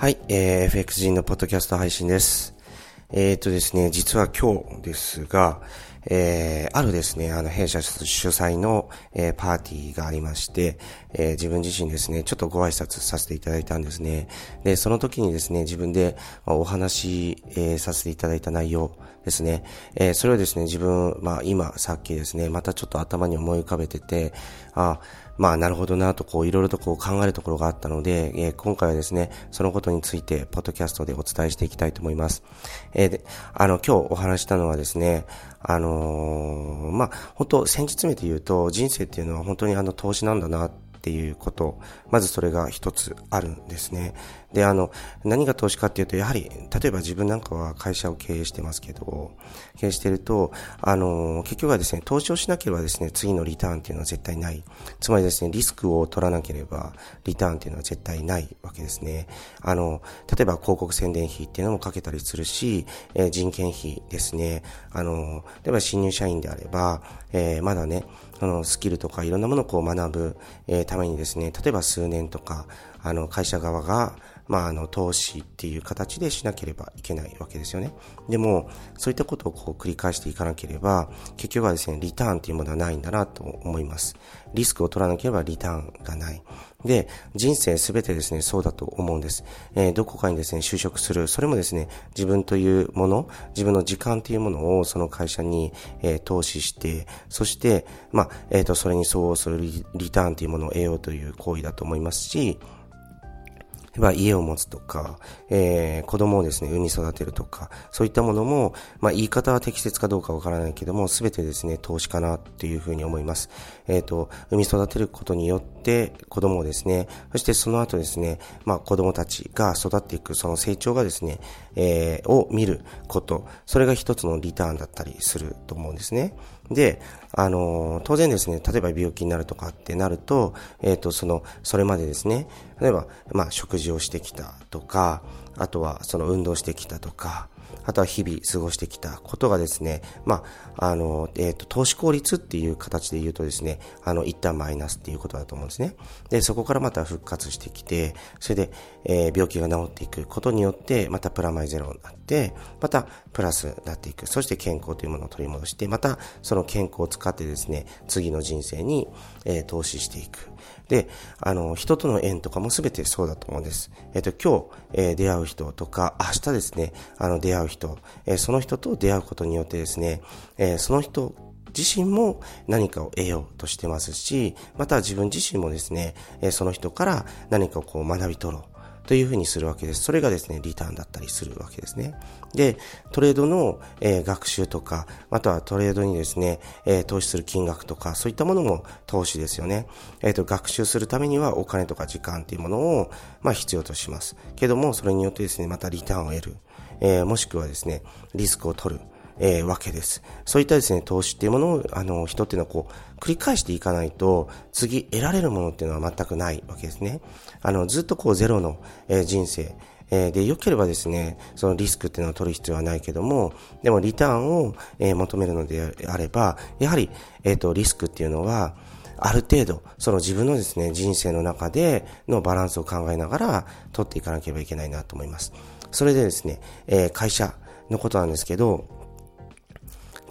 はい、えー、FX 人のポッドキャスト配信です。えーとですね、実は今日ですが、えー、あるですね、あの、弊社主催の、えー、パーティーがありまして、えー、自分自身ですね、ちょっとご挨拶させていただいたんですね。で、その時にですね、自分でお話、えーさせていただいた内容ですね、えーそれをですね、自分、まあ今、さっきですね、またちょっと頭に思い浮かべてて、あ、まあ、なるほどなと、こう、いろいろとこう考えるところがあったので、えー今回はですね、そのことについて、ポッドキャストでお伝えしていきたいと思います。えーで、あの、今日お話したのはですね、あのーまあ、本当先日目で言うと、人生っていうのは本当にあの、投資なんだな、っていうこと。まずそれが一つあるんですね。で、あの、何が投資かっていうと、やはり、例えば自分なんかは会社を経営してますけど、経営してると、あの、結局はですね、投資をしなければですね、次のリターンっていうのは絶対ない。つまりですね、リスクを取らなければ、リターンっていうのは絶対ないわけですね。あの、例えば広告宣伝費っていうのもかけたりするし、えー人件費ですね。あの、例えば新入社員であれば、えーまだね、あの、スキルとかいろんなものをこう学ぶ、えーためにですね、例えば数年とか、あの、会社側が、まあ、あの、投資っていう形でしなければいけないわけですよね。でも、そういったことをこう繰り返していかなければ、結局はですね、リターンっていうものはないんだなと思います。リスクを取らなければリターンがない。で、人生すべてですね、そうだと思うんです。えーどこかにですね、就職する。それもですね、自分というもの、自分の時間というものをその会社に、えー投資して、そして、まあ、えっ、と、それに相応するリリターンというものを得ようという行為だと思いますし、例えば家を持つとか、えー子供をですね、産み育てるとか、そういったものも、まあ言い方は適切かどうかわからないけども、すべてですね、投資かなっていうふうに思います。えっ、と、産み育てることによって、子供をですね、そしてその後ですね、まあ子供たちが育っていく、その成長がですね、えーを見ること、それが一つのリターンだったりすると思うんですね。で、あの当然ですね、例えば病気になるとかってなると、えっ、と、その、それまでですね、例えば、まあ、食事をしてきたとか、あとは、その、運動してきたとか、あとは日々過ごしてきたことがですね、まあ、あの、えっ、と、投資効率っていう形で言うとですね、あの、一旦マイナスっていうことだと思うんですね。で、そこからまた復活してきて、それで、えー病気が治っていくことによって、またプラマイゼロになって、またプラスになっていく。そして健康というものを取り戻して、またその健康を使ってですね、次の人生に、えー投資していく。で、あの、人との縁とかも全てそうだと思うんです。えっ、と、今日、えー出会う人とか、明日ですね、あの、出会う人、えーその人と出会うことによってですね、えーその人自身も何かを得ようとしてますし、また自分自身もですね、えその人から何かをこう学び取ろう。というふうにするわけです。それがですね、リターンだったりするわけですね。で、トレードの、えー学習とか、またはトレードにですね、えー投資する金額とか、そういったものも投資ですよね。えっ、と、学習するためにはお金とか時間っていうものを、まあ必要とします。けども、それによってですね、またリターンを得る。えもしくはですね、リスクを取る。えーわけです。そういったですね、投資っていうものを、あの、人っていうのはこう、繰り返していかないと、次得られるものっていうのは全くないわけですね。あの、ずっとこう、ゼロの、えー人生、えで、良ければですね、そのリスクっていうのを取る必要はないけども、でもリターンを、えー求めるのであれば、やはり、えっ、と、リスクっていうのは、ある程度、その自分のですね、人生の中でのバランスを考えながら取っていかなければいけないなと思います。それでですね、えー会社のことなんですけど、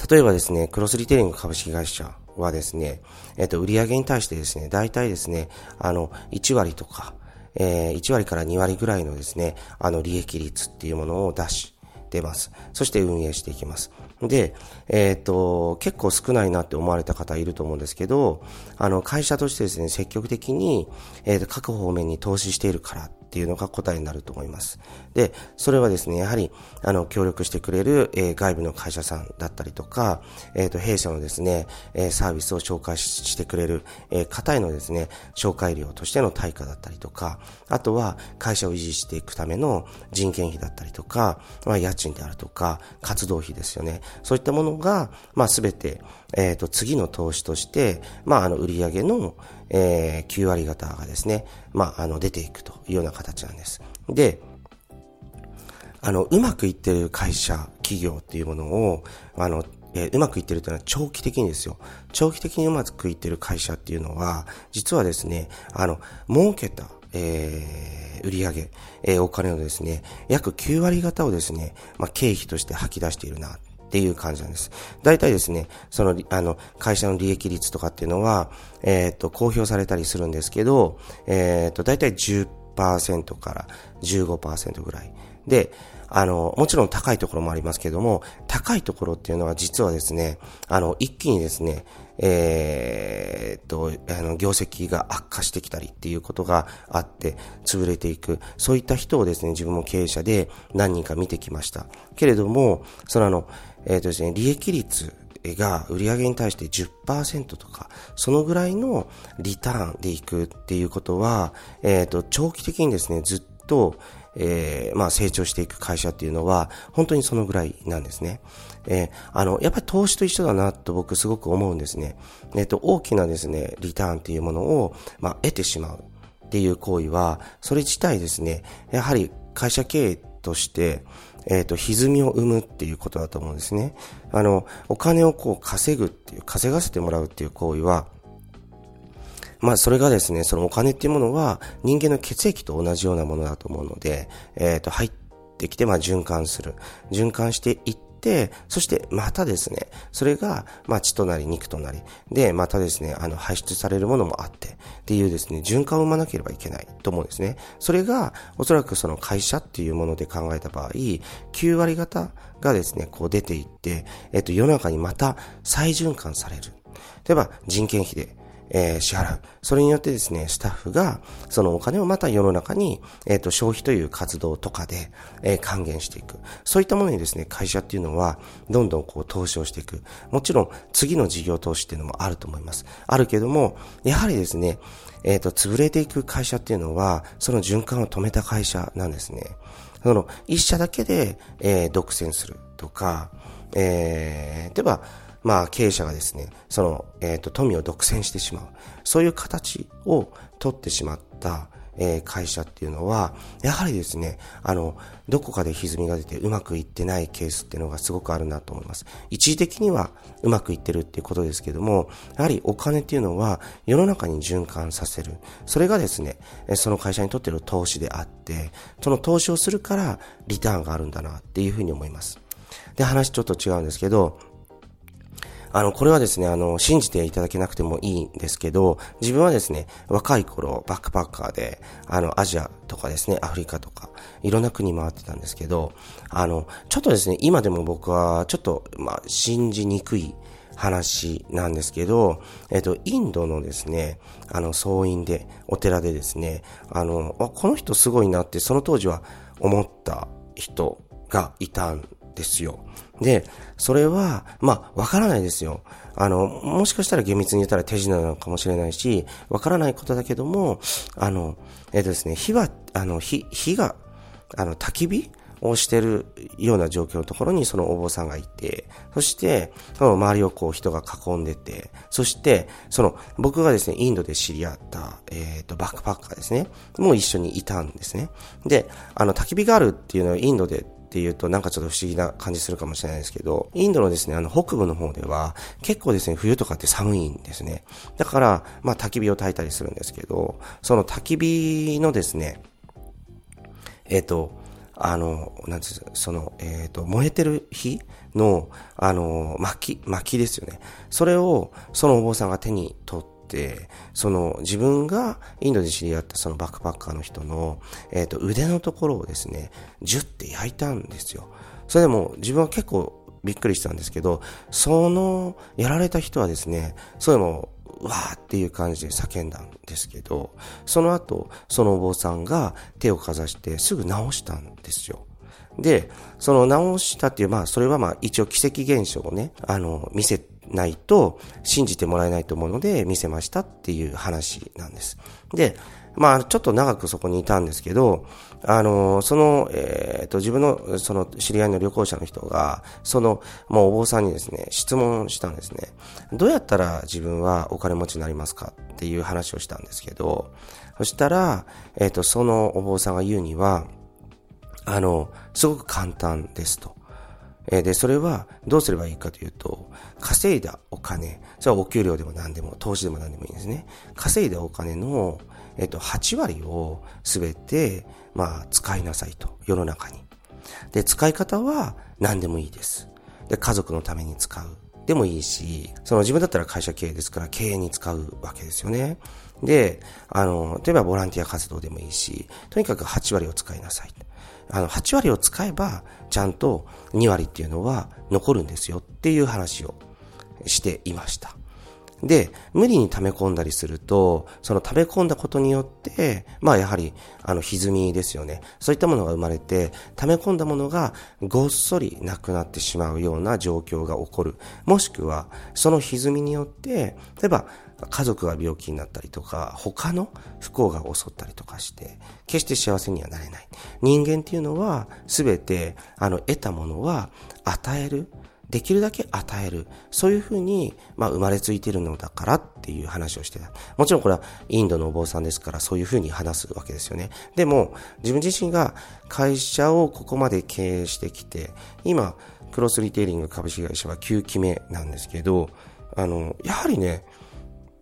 例えばですね、クロスリテイリング株式会社はですね、えっ、と、売上に対してですね、大体ですね、あの、1割とか、えー1割から2割ぐらいのですね、あの、利益率っていうものを出してます。そして運営していきます。で、えっ、と、結構少ないなって思われた方いると思うんですけど、あの、会社としてですね、積極的に、えっ、と、各方面に投資しているからっっていうのが答えになると思います。で、それはですね、やはり、あの、協力してくれる、えー、外部の会社さんだったりとか、えっ、ー、と、弊社のですね、えー、サービスを紹介してくれる、えー、方へのですね、紹介料としての対価だったりとか、あとは、会社を維持していくための人件費だったりとか、まあ、家賃であるとか、活動費ですよね。そういったものが、まあ、すべて、えっ、ー、と、次の投資として、まあ、あの、売上の、えー、9割方がですね、まあ、あの、出ていくというような形なんです。で、あの、うまくいってる会社、企業っていうものを、あの、えー、うまくいってるというのは長期的にですよ。長期的にうまくいってる会社っていうのは、実はですね、あの、儲けた、えー、売上、えー、お金のですね、約9割方をですね、まあ、経費として吐き出しているな、っていう感じなんです。大体ですね、その、あの、会社の利益率とかっていうのは、えっ、ー、と、公表されたりするんですけど、えっ、ー、と、大体10%から15%ぐらい。で、あの、もちろん高いところもありますけども、高いところっていうのは実はですね、あの、一気にですね、えー、っと、あの、業績が悪化してきたりっていうことがあって、潰れていく。そういった人をですね、自分も経営者で何人か見てきました。けれども、そのあの、えー、とですね、利益率が売上に対して10%とか、そのぐらいのリターンでいくっていうことは、えっ、と、長期的にですね、ずっと、えー、まあ成長していく会社っていうのは、本当にそのぐらいなんですね。えー、あの、やっぱり投資と一緒だなと僕すごく思うんですね。えっ、と、大きなですね、リターンっていうものを、まあ、得てしまうっていう行為は、それ自体ですね、やはり会社経営として、えっ、ー、と、歪みを生むっていうことだと思うんですね。あの、お金をこう稼ぐっていう、稼がせてもらうっていう行為は、まあ、それがですね、そのお金っていうものは人間の血液と同じようなものだと思うので、えっ、ー、と、入ってきて、まあ、循環する。循環していって、そしてまたですね、それが、まあ、血となり肉となり、で、またですね、あの、排出されるものもあって、っていうですね、循環を生まなければいけないと思うんですね。それが、おそらくその会社っていうもので考えた場合、9割方がですね、こう出ていって、えっと、世の中にまた再循環される。例えば、人件費で、えー、支払う。それによってですね、スタッフが、そのお金をまた世の中に、えっ、ー、と、消費という活動とかで、えー、還元していく。そういったものにですね、会社っていうのは、どんどんこう、投資をしていく。もちろん、次の事業投資っていうのもあると思います。あるけども、やはりですね、えっ、と、潰れていく会社っていうのは、その循環を止めた会社なんですね。その、一社だけで、え、独占するとか、えー、例えば、まあ、経営者がですね、その、えっ、ー、と、富を独占してしまう。そういう形を取ってしまった、えー、会社っていうのは、やはりですね、あの、どこかで歪みが出てうまくいってないケースっていうのがすごくあるなと思います。一時的にはうまくいってるっていうことですけども、やはりお金っていうのは世の中に循環させる。それがですね、その会社にとっての投資であって、その投資をするからリターンがあるんだなっていうふうに思います。で、話ちょっと違うんですけど、あの、これはですね、あの、信じていただけなくてもいいんですけど、自分はですね、若い頃、バックパッカーで、あの、アジアとかですね、アフリカとか、いろんな国回ってたんですけど、あの、ちょっとですね、今でも僕は、ちょっと、まあ、信じにくい話なんですけど、えっと、インドのですね、あの、総院で、お寺でですね、あの、あ、この人すごいなって、その当時は思った人がいたんですよ。で、それは、まあ、わからないですよ。あの、もしかしたら厳密に言ったら手品なのかもしれないし、わからないことだけども、あの、えっ、とですね、火は、あの、火、火が、あの、焚き火をしてるような状況のところにそのお坊さんがいて、そして、その周りをこう人が囲んでて、そして、その僕がですね、インドで知り合った、えっ、ー、と、バックパッカーですね、もう一緒にいたんですね。で、あの、焚き火があるっていうのはインドでっていうとなんかちょっと不思議な感じするかもしれないですけど、インドのですね、あの北部の方では結構ですね、冬とかって寒いんですね。だから、まあ焚き火を焚いたりするんですけど、その焚き火のですね、えっ、ー、と、あの、なんですその、えっ、ー、と、燃えてる火の、あの、薪、薪ですよね。それを、そのお坊さんが手に取って、、その自分がインドで知り合ったそのバックパッカーの人の、えっ、と、腕のところをですね、ジュって焼いたんですよ。それでも自分は結構びっくりしたんですけど、その、やられた人はですね、それもわーっていう感じで叫んだんですけど、その後、そのお坊さんが手をかざしてすぐ治したんですよ。で、その治したっていう、まあ、それはまあ、一応奇跡現象をね、あの、見せてないと信じてもらえないと思うので見せましたっていう話なんです。で、まあ、ちょっと長くそこにいたんですけど、あの、その、えっ、ー、と、自分の、その、知り合いの旅行者の人が、その、もうお坊さんにですね、質問したんですね。どうやったら自分はお金持ちになりますかっていう話をしたんですけど、そしたら、えっ、ー、と、そのお坊さんが言うには、あの、すごく簡単ですと。えで、それはどうすればいいかというと、稼いだお金、それはお給料でも何でも、投資でも何でもいいんですね。稼いだお金の、えっと、8割をすべて、まあ、使いなさいと。世の中に。で、使い方は何でもいいです。で、家族のために使う。でもいいし、その自分だったら会社経営ですから経営に使うわけですよね。で、あの、例えばボランティア活動でもいいし、とにかく8割を使いなさい。あの、8割を使えば、ちゃんと2割っていうのは残るんですよっていう話をしていました。で、無理に溜め込んだりすると、その溜め込んだことによって、まあやはり、あの、歪みですよね。そういったものが生まれて、溜め込んだものがごっそりなくなってしまうような状況が起こる。もしくは、その歪みによって、例えば、家族が病気になったりとか、他の不幸が襲ったりとかして、決して幸せにはなれない。人間っていうのは、すべて、あの、得たものは、与える。できるだけ与える。そういうふうに、まあ、生まれついているのだからっていう話をしてた。もちろんこれはインドのお坊さんですから、そういうふうに話すわけですよね。でも、自分自身が会社をここまで経営してきて、今、クロスリテイリング株式会社は9期目なんですけど、あの、やはりね、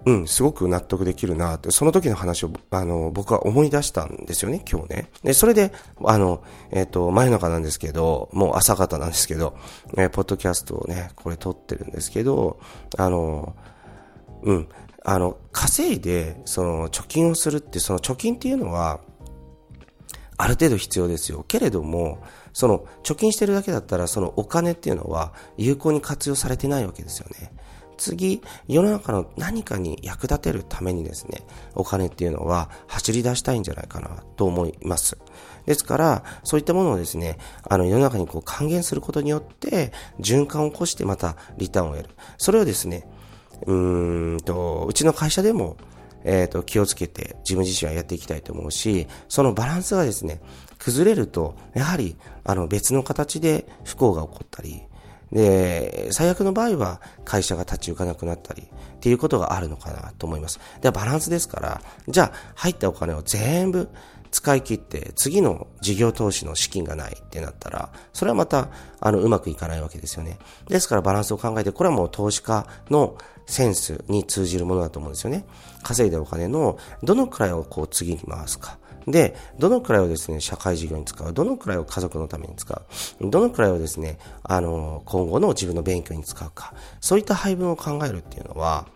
うん、すごく納得できるなって、その時の話を、あの、僕は思い出したんですよね、今日ね。で、それで、あの、えっ、ー、と、真夜中なんですけど、もう朝方なんですけど、えー、ポッドキャストをね、これ撮ってるんですけど、あの、うん、あの、稼いで、その、貯金をするって、その貯金っていうのは、ある程度必要ですよ。けれども、その、貯金してるだけだったら、そのお金っていうのは、有効に活用されてないわけですよね。次、世の中の何かに役立てるためにですね、お金っていうのは走り出したいんじゃないかなと思います。ですから、そういったものをですね、あの世の中にこう還元することによって、循環を起こしてまたリターンを得る。それをですね、うーんと、うちの会社でも、えっ、ー、と、気をつけて自分自身はやっていきたいと思うし、そのバランスがですね、崩れると、やはり、あの、別の形で不幸が起こったり、で、最悪の場合は会社が立ち行かなくなったりっていうことがあるのかなと思います。で、バランスですから、じゃあ入ったお金を全部使い切って次の事業投資の資金がないってなったら、それはまた、あの、うまくいかないわけですよね。ですからバランスを考えて、これはもう投資家のセンスに通じるものだと思うんですよね。稼いだお金のどのくらいをこう次に回すか。で、どのくらいをですね、社会事業に使う、どのくらいを家族のために使う、どのくらいをですね、あの、今後の自分の勉強に使うか、そういった配分を考えるっていうのは、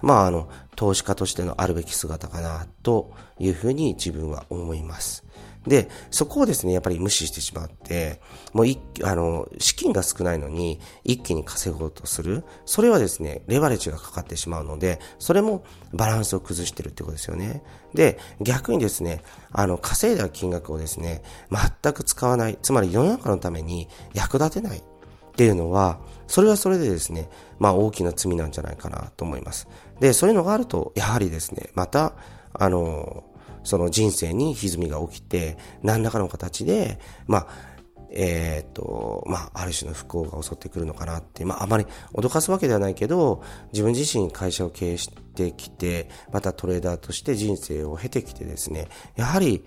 まあ、あの、投資家としてのあるべき姿かな、というふうに自分は思います。で、そこをですね、やっぱり無視してしまって、もうい、あの、資金が少ないのに一気に稼ごうとする。それはですね、レバレッジがかかってしまうので、それもバランスを崩してるってことですよね。で、逆にですね、あの、稼いだ金額をですね、全く使わない。つまり世の中のために役立てないっていうのは、それはそれでですね、まあ大きな罪なんじゃないかなと思います。で、そういうのがあると、やはりですね、また、あの、その人生に歪みが起きて、何らかの形で、まあ、えっ、と、まあ、ある種の不幸が襲ってくるのかなって、まあ、あまり脅かすわけではないけど、自分自身会社を経営してきて、またトレーダーとして人生を経てきてですね、やはり、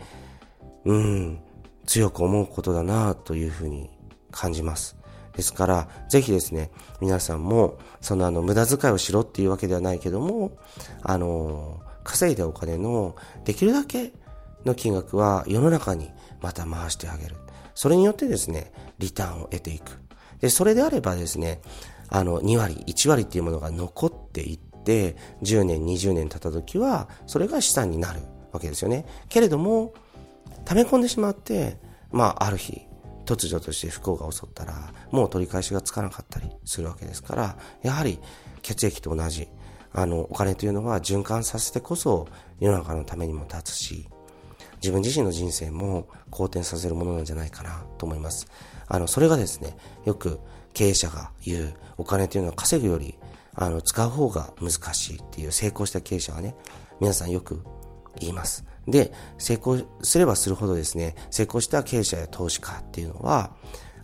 うん、強く思うことだなというふうに感じます。ですから、ぜひですね、皆さんも、そのあの、無駄遣いをしろっていうわけではないけども、あの稼いだお金のできるだけの金額は世の中にまた回してあげる。それによってですね、リターンを得ていく。で、それであればですね、あの、2割、1割っていうものが残っていって、10年、20年経った時は、それが資産になるわけですよね。けれども、溜め込んでしまって、まあ、ある日、突如として不幸が襲ったら、もう取り返しがつかなかったりするわけですから、やはり血液と同じ、あの、お金というのは循環させてこそ世の中のためにも立つし、自分自身の人生も好転させるものなんじゃないかなと思います。あの、それがですね、よく経営者が言うお金というのは稼ぐより、あの、使う方が難しいっていう成功した経営者はね、皆さんよく言います。で、成功すればするほどですね、成功した経営者や投資家っていうのは、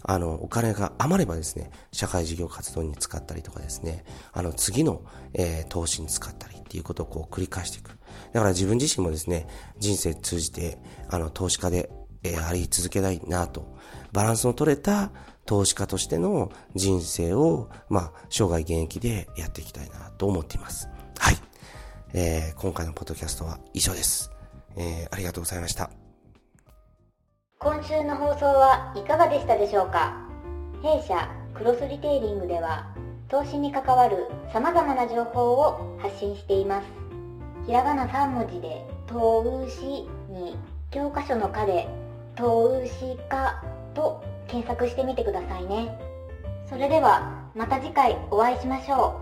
あの、お金が余ればですね、社会事業活動に使ったりとかですね、あの、次の、えー、投資に使ったりっていうことをこう繰り返していく。だから自分自身もですね、人生通じて、あの、投資家で、えー、あり続けたいなと、バランスの取れた投資家としての人生を、まあ、生涯現役でやっていきたいなと思っています。はい。えー、今回のポッドキャストは以上です。えー、ありがとうございました。今週の放送はいかがでしたでしょうか？弊社クロスリテイリングでは投資に関わる様々な情報を発信しています。ひらがな3文字で投資に教科書の課で投資家と検索してみてくださいね。それではまた次回お会いしましょ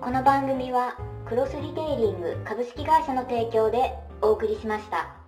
う。この番組はクロスリテイリング株式会社の提供でお送りしました。